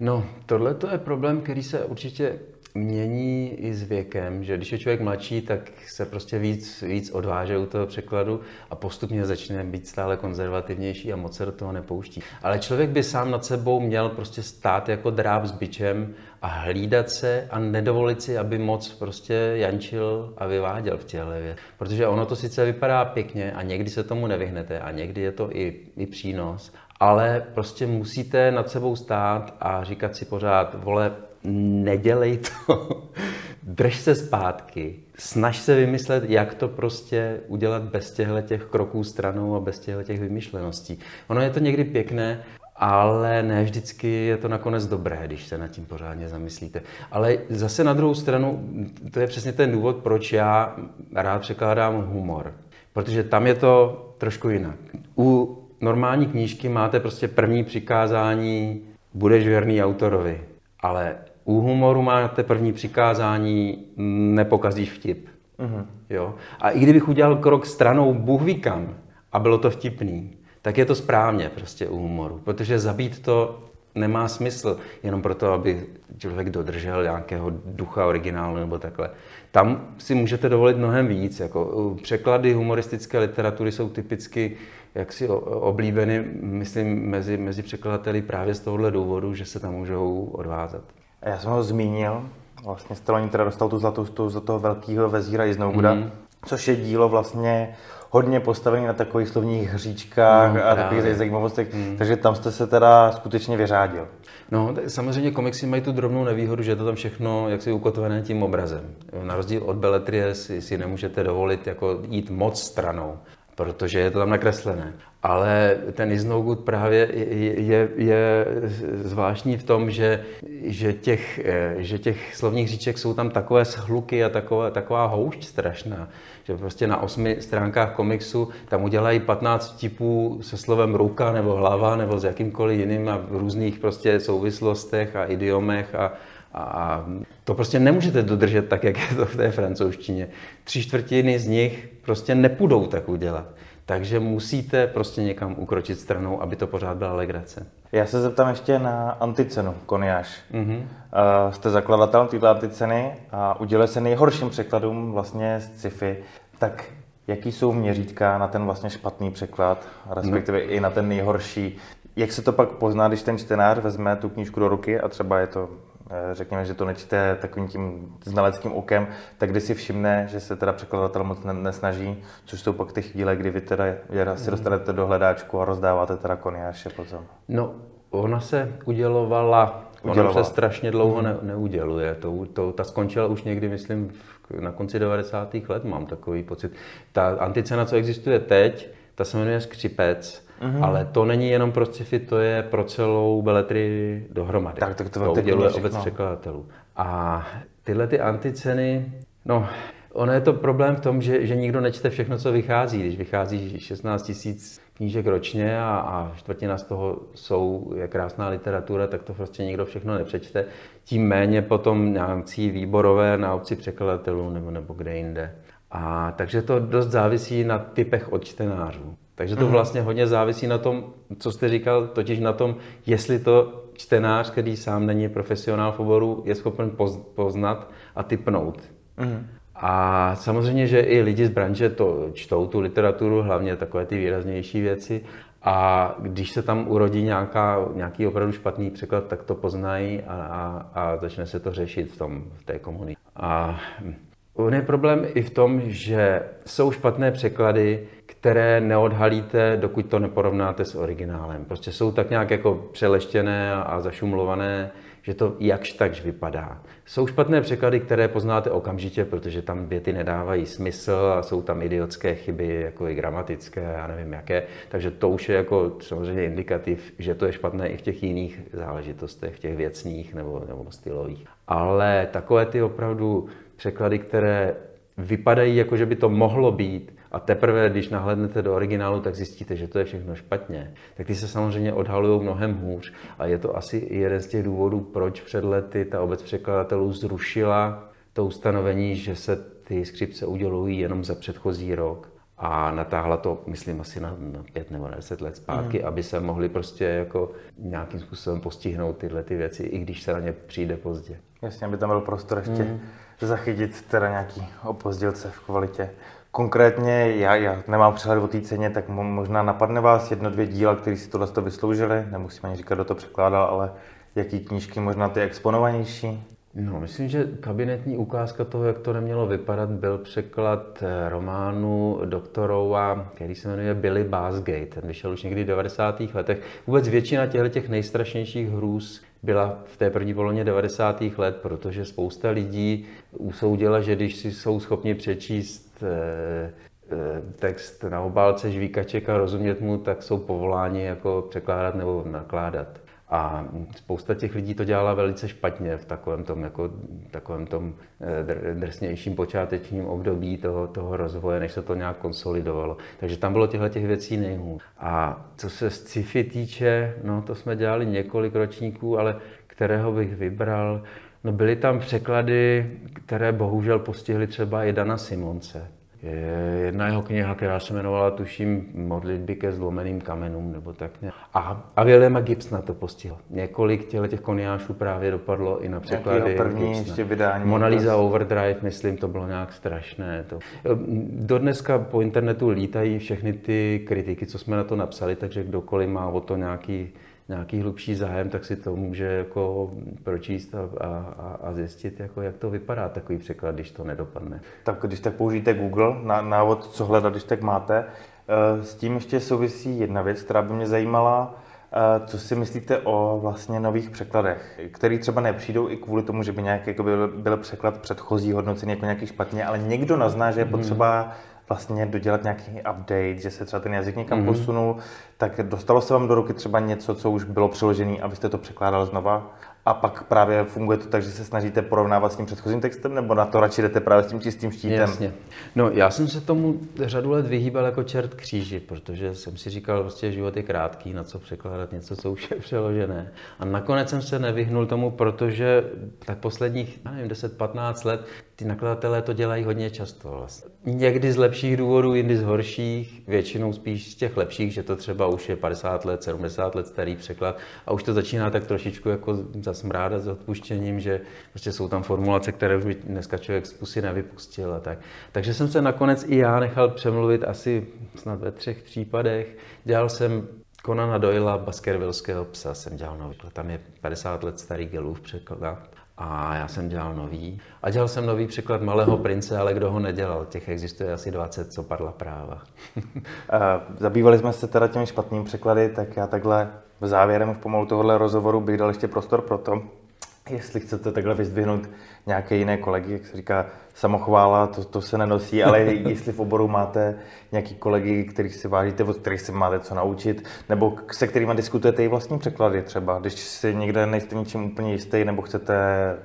No, tohle to je problém, který se určitě mění i s věkem, že když je člověk mladší, tak se prostě víc, víc odváže u toho překladu a postupně začne být stále konzervativnější a moc se do toho nepouští. Ale člověk by sám nad sebou měl prostě stát jako dráb s bičem a hlídat se a nedovolit si, aby moc prostě jančil a vyváděl v těle věc. Protože ono to sice vypadá pěkně a někdy se tomu nevyhnete a někdy je to i, i přínos, ale prostě musíte nad sebou stát a říkat si pořád, vole, nedělej to, drž se zpátky, snaž se vymyslet, jak to prostě udělat bez těchto těch kroků stranou a bez těchto těch vymyšleností. Ono je to někdy pěkné, ale ne vždycky je to nakonec dobré, když se nad tím pořádně zamyslíte. Ale zase na druhou stranu, to je přesně ten důvod, proč já rád překládám humor. Protože tam je to trošku jinak. U normální knížky máte prostě první přikázání, budeš věrný autorovi. Ale u humoru máte první přikázání, nepokazíš vtip. Uh-huh. Jo? A i kdybych udělal krok stranou, Bůh ví kam, a bylo to vtipný, tak je to správně prostě u humoru, protože zabít to nemá smysl jenom proto, aby člověk dodržel nějakého ducha originálu nebo takhle. Tam si můžete dovolit mnohem víc. Jako překlady humoristické literatury jsou typicky jaksi oblíbeny, myslím, mezi, mezi překladateli právě z tohohle důvodu, že se tam můžou odvázat. Já jsem ho zmínil, vlastně Stallone teda dostal tu zlatou stu za toho velkého vezíra Iznouguda. Mm. což je dílo vlastně hodně postavený na takových slovních hříčkách No, a takových zajímavostech, takže tam jste se teda skutečně vyřádil. No, tak samozřejmě komiksy mají tu drobnou nevýhodu, že je to tam všechno jaksi ukotvené tím obrazem. Na rozdíl od beletrie si, si nemůžete dovolit jako jít moc stranou, protože je to tam nakreslené. Ale ten Is No Good právě je, je, je zvláštní v tom, že, že, těch, eh, že těch slovních říček jsou tam takové shluky a taková, taková houšť strašná, že prostě na osmi stránkách komiksu tam udělají 15 vtipů se slovem ruka nebo hlava nebo s jakýmkoliv jiným a v různých prostě souvislostech a idiomech a, a to prostě nemůžete dodržet tak, jak je to v té francouzštině. Tři čtvrtiny z nich prostě nepůjdou tak udělat. Takže musíte prostě někam ukročit stranou, aby to pořád byla legrace. Já se zeptám ještě na anticenu, Koniáš. Mm-hmm. Uh, jste zakladatel této anticeny a udělali se nejhorším překladům vlastně z sci-fi. Tak jaký jsou měřítka na ten vlastně špatný překlad, respektive no. i na ten nejhorší? Jak se to pak pozná, když ten čtenář vezme tu knížku do ruky a třeba je to řekněme, že to nečte takovým tím znaleckým okem, tak kdy si všimne, že se teda překladatel moc ne- nesnaží, což jsou pak ty chvíle, kdy vy teda si dostanete do hledáčku a rozdáváte teda koniáše potom. No, ona se udělovala, ona Udělovala. se strašně dlouho ne, neuděluje. To, to, ta skončila už někdy, myslím, v, na konci 90. let, mám takový pocit. Ta anticena, co existuje teď, ta se jmenuje Skřipec, mm-hmm. ale to není jenom pro sci-fi, to je pro celou beletrii dohromady. Tak, tak to- to uděluje obec překladatelů. A tyhle ty anticeny, no, ono je to problém v tom, že, že nikdo nečte všechno, co vychází. Když vychází 16 tisíc knížek ročně a, a čtvrtina z toho jsou, je krásná literatura, tak to prostě nikdo všechno nepřečte. Tím méně potom nějaký výborové na obci překladatelů nebo, nebo kde jinde. A takže to dost závisí na typech od čtenářů. Takže to vlastně hodně závisí na tom, co jste říkal, totiž na tom, jestli to čtenář, který sám není profesionál v oboru, je schopen poz- poznat a typnout. A samozřejmě, že i lidi z branže to čtou, tu literaturu, hlavně takové ty výraznější věci. A když se tam urodí nějaká, nějaký opravdu špatný překlad, tak to poznají a, a, a začne se to řešit v, tom, v té komunitě. A on je problém i v tom, že jsou špatné překlady, které neodhalíte, dokud to neporovnáte s originálem. Prostě jsou tak nějak jako přeleštěné a, a zašumlované, že to jakž takž vypadá. Jsou špatné překlady, které poznáte okamžitě, protože tam věty nedávají smysl a jsou tam idiotské chyby, jako i gramatické, já nevím jaké. Takže to už je jako samozřejmě indikativ, že to je špatné i v těch jiných záležitostech, v těch věcných nebo, nebo stylových. Ale takové ty opravdu překlady, které vypadají jako, že by to mohlo být, a teprve, když nahlédnete do originálu, tak zjistíte, že to je všechno špatně. Tak ty se samozřejmě odhalují mnohem hůř. A je to asi jeden z těch důvodů, proč před lety ta obec překladatelů zrušila to ustanovení, že se ty skřipce udělují jenom za předchozí rok. A natáhla to, myslím, asi na, na pět nebo na deset let zpátky, mm. aby se mohli prostě jako nějakým způsobem postihnout tyhle ty věci, i když se na ně přijde pozdě. Jasně, aby tam byl prostor ještě mm. Zachytit teda nějaký opozdělce v kvalitě. Konkrétně já, já nemám přehled o té ceně, tak mo- možná napadne vás jedno, dvě díla, které si tohle to vysloužili. Nemusím ani říkat, kdo to překládal, ale jaký knížky možná ty exponovanější. No, myslím, že kabinetní ukázka toho, jak to nemělo vypadat, byl překlad eh, románu doktorova, který se jmenuje Billy Bassgate. Ten vyšel už někdy v 90. letech. Vůbec většina těchto těch nejstrašnějších hrůz byla v té první polovině 90. let, protože spousta lidí usoudila, že když si jsou schopni přečíst eh, eh, text na obálce žvíkaček a rozumět mu, tak jsou povoláni jako překládat nebo nakládat. A spousta těch lidí to dělala velice špatně v takovém tom, jako, takovém tom eh, dr- drsnějším počátečním období toho, toho rozvoje, než se to nějak konsolidovalo. Takže tam bylo těchto těch věcí nejhůř. A co se sci-fi týče, no to jsme dělali několik ročníků, ale kterého bych vybral, no byly tam překlady, které bohužel postihly třeba i Dana Simonce. Je jedna jeho kniha, která se jmenovala, tuším, Modlitby ke zlomeným kamenům, nebo tak nějak. A, a Williama Gibsona to postihlo. Několik těchto těch koniášů právě dopadlo i na překlady první Gibsona. ještě vydání? Mona Lisa Overdrive, myslím, to bylo nějak strašné. To. Do dneska po internetu lítají všechny ty kritiky, co jsme na to napsali, takže kdokoliv má o to nějaký nějaký hlubší zájem, tak si to může jako pročíst a, a, a zjistit, jako jak to vypadá takový překlad, když to nedopadne. Tak když tak použijte Google, na, návod, co hledat, když tak máte. Eh, s tím ještě souvisí jedna věc, která by mě zajímala. Eh, co si myslíte o vlastně nových překladech, který třeba nepřijdou i kvůli tomu, že by nějak jako byl, byl překlad předchozí hodnocený jako nějaký špatně, ale někdo nazná, že je mhm. potřeba vlastně dodělat nějaký update, že se třeba ten jazyk někam mm-hmm. posunul, tak dostalo se vám do ruky třeba něco, co už bylo přeložené a vy jste to překládal znova? A pak právě funguje to tak, že se snažíte porovnávat s tím předchozím textem, nebo na to radši jdete právě s tím čistým štítem? Jasně. No, já jsem se tomu řadu let vyhýbal jako čert kříži, protože jsem si říkal, prostě život je krátký, na co překládat něco, co už je přeložené. A nakonec jsem se nevyhnul tomu, protože tak posledních, nevím, 10-15 let ty nakladatelé to dělají hodně často. Vlastně. Někdy z lepších důvodů, jindy z horších, většinou spíš z těch lepších, že to třeba už je 50 let, 70 let starý překlad a už to začíná tak trošičku jako zasmrádat s odpuštěním, že prostě jsou tam formulace, které už by dneska člověk z pusy nevypustil a tak. Takže jsem se nakonec i já nechal přemluvit asi snad ve třech případech. Dělal jsem Konana Doyla, Baskervillského psa jsem dělal nový. Tam je 50 let starý Gelův překlad a já jsem dělal nový. A dělal jsem nový překlad Malého prince, ale kdo ho nedělal? Těch existuje asi 20, co padla práva. Zabývali jsme se teda těmi špatnými překlady, tak já takhle v závěrem už pomalu tohohle rozhovoru bych dal ještě prostor pro to, jestli chcete takhle vyzdvihnout nějaké jiné kolegy, jak se říká, samochvála, to, to se nenosí, ale jestli v oboru máte nějaký kolegy, kterých si vážíte, od kterých se máte co naučit, nebo se kterými diskutujete i vlastní překlady třeba, když si někde nejste ničím úplně jistý, nebo chcete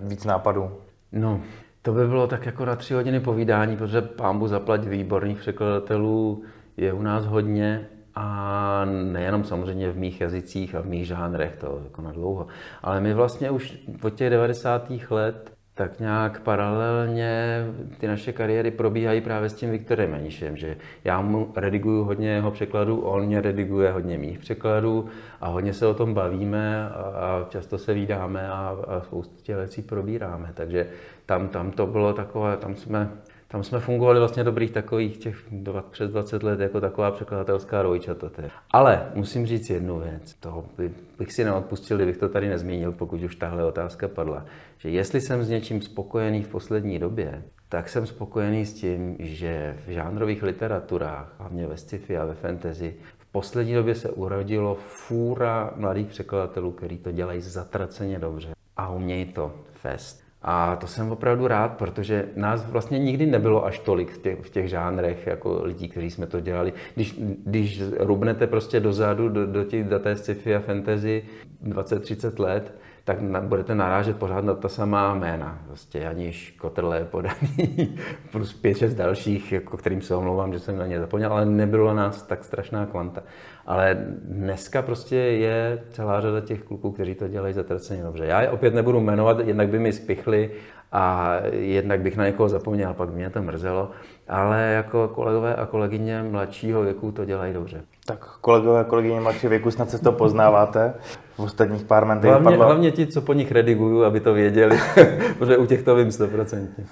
víc nápadů? No, to by bylo tak jako na tři hodiny povídání, protože pámbu zaplať výborných překladatelů je u nás hodně a nejenom samozřejmě v mých jazycích a v mých žánrech, to jako na dlouho, ale my vlastně už od těch 90. let tak nějak paralelně ty naše kariéry probíhají právě s tím Viktorem Menišem, že já mu rediguju hodně jeho překladů, on mě rediguje hodně mých překladů a hodně se o tom bavíme a, často se vídáme a, a spoustu těch věcí probíráme. Takže tam, tam to bylo takové, tam jsme tam jsme fungovali vlastně dobrých takových těch dva, přes 20 let jako taková překladatelská rojčata. Ale musím říct jednu věc, toho by, bych si neodpustil, kdybych to tady nezmínil, pokud už tahle otázka padla, že jestli jsem s něčím spokojený v poslední době, tak jsem spokojený s tím, že v žánrových literaturách, hlavně ve sci-fi a ve fantasy, v poslední době se urodilo fůra mladých překladatelů, kteří to dělají zatraceně dobře a umějí to fest. A to jsem opravdu rád, protože nás vlastně nikdy nebylo až tolik v těch, v těch žánrech jako lidí, kteří jsme to dělali. Když, když rubnete prostě dozadu do, do těch daté sci-fi a fantasy 20-30 let, tak na, budete narážet pořád na ta samá jména. Prostě Janíš Kotrle podaný, plus pět, šest dalších, jako kterým se omlouvám, že jsem na ně zapomněl, ale nebylo nás tak strašná kvanta. Ale dneska prostě je celá řada těch kluků, kteří to dělají zatraceně dobře. Já je opět nebudu jmenovat, jednak by mi spichli a jednak bych na někoho zapomněl, pak mě to mrzelo, ale jako kolegové a kolegyně mladšího věku to dělají dobře. Tak kolegové a kolegyně mladšího věku snad se to poznáváte. V ostatních pár mentech hlavně, padlo... hlavně ti, co po nich rediguju, aby to věděli, protože u těch to vím stoprocentně.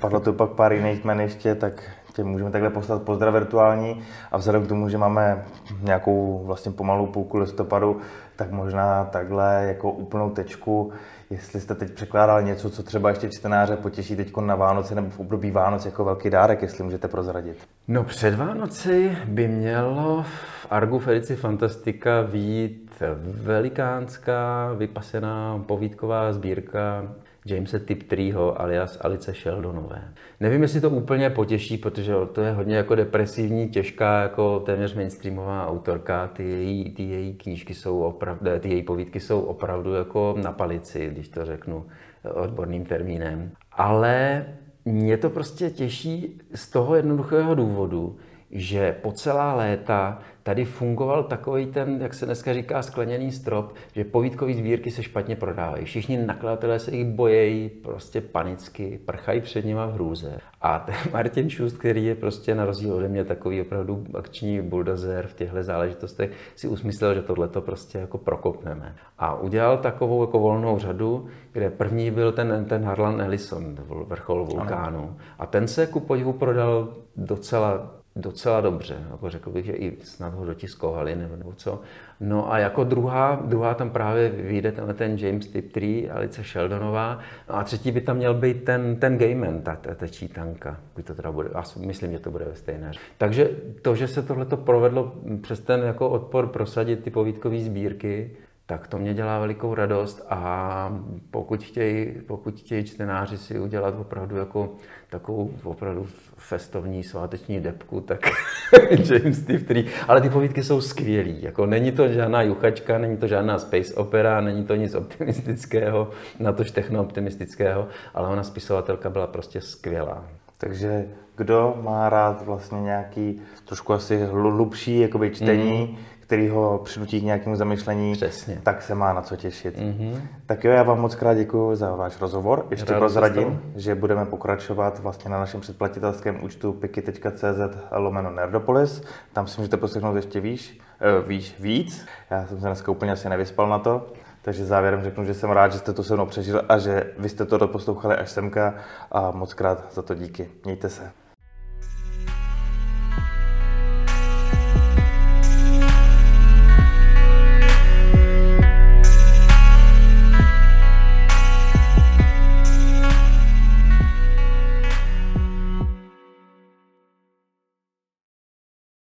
Padlo tu pak pár jiných jmen ještě, tak tě můžeme takhle poslat pozdrav virtuální a vzhledem k tomu, že máme nějakou vlastně pomalou půlku listopadu, tak možná takhle jako úplnou tečku, jestli jste teď překládal něco, co třeba ještě čtenáře potěší teď na Vánoce nebo v období Vánoc jako velký dárek, jestli můžete prozradit. No před Vánoci by mělo v Argu Felici Fantastika výjít velikánská vypasená povídková sbírka Jamese Tiptreeho alias Alice Sheldonové. Nevím, jestli to úplně potěší, protože to je hodně jako depresivní, těžká, jako téměř mainstreamová autorka. Ty její, ty její knížky jsou opravdu, ty její povídky jsou opravdu jako na palici, když to řeknu odborným termínem. Ale mě to prostě těší z toho jednoduchého důvodu, že po celá léta tady fungoval takový ten, jak se dneska říká, skleněný strop, že povídkové sbírky se špatně prodávají. Všichni nakladatelé se jich bojejí prostě panicky, prchají před nima v hrůze. A ten Martin Šust, který je prostě na rozdíl ode mě takový opravdu akční buldozer v těchto záležitostech, si usmyslel, že tohle to prostě jako prokopneme. A udělal takovou jako volnou řadu, kde první byl ten, ten Harlan Ellison, vrchol vulkánu. A ten se ku podivu prodal docela docela dobře, jako řekl bych, že i snad ho dotiskovali nebo, nebo co. No a jako druhá, druhá tam právě vyjde tenhle ten James Tiptree, Alice Sheldonová. No a třetí by tam měl být ten, ten Gayman, ta, ta, ta čítanka. To teda bude, myslím, že to bude ve stejné. Takže to, že se tohle provedlo přes ten jako odpor prosadit ty povídkové sbírky, tak to mě dělá velikou radost a pokud chtějí, pokud chtějí čtenáři si udělat opravdu jako takovou opravdu festovní sváteční depku, tak James Steve 3. Ale ty povídky jsou skvělý. Jako není to žádná juchačka, není to žádná space opera, není to nic optimistického, na tož techno-optimistického, ale ona spisovatelka byla prostě skvělá. Takže kdo má rád vlastně nějaký trošku asi hlubší jakoby čtení, mm který ho přinutí k nějakému zamyšlení, Přesně. tak se má na co těšit. Mm-hmm. Tak jo, já vám moc krát děkuji za váš rozhovor. Ještě Rád prozradím, že budeme pokračovat vlastně na našem předplatitelském účtu piky.cz lomeno Nerdopolis. Tam si můžete poslechnout ještě víš, uh, víš, víc. Já jsem se dneska úplně asi nevyspal na to. Takže závěrem řeknu, že jsem rád, že jste to se mnou přežil a že vy jste to doposlouchali až semka a moc krát za to díky. Mějte se.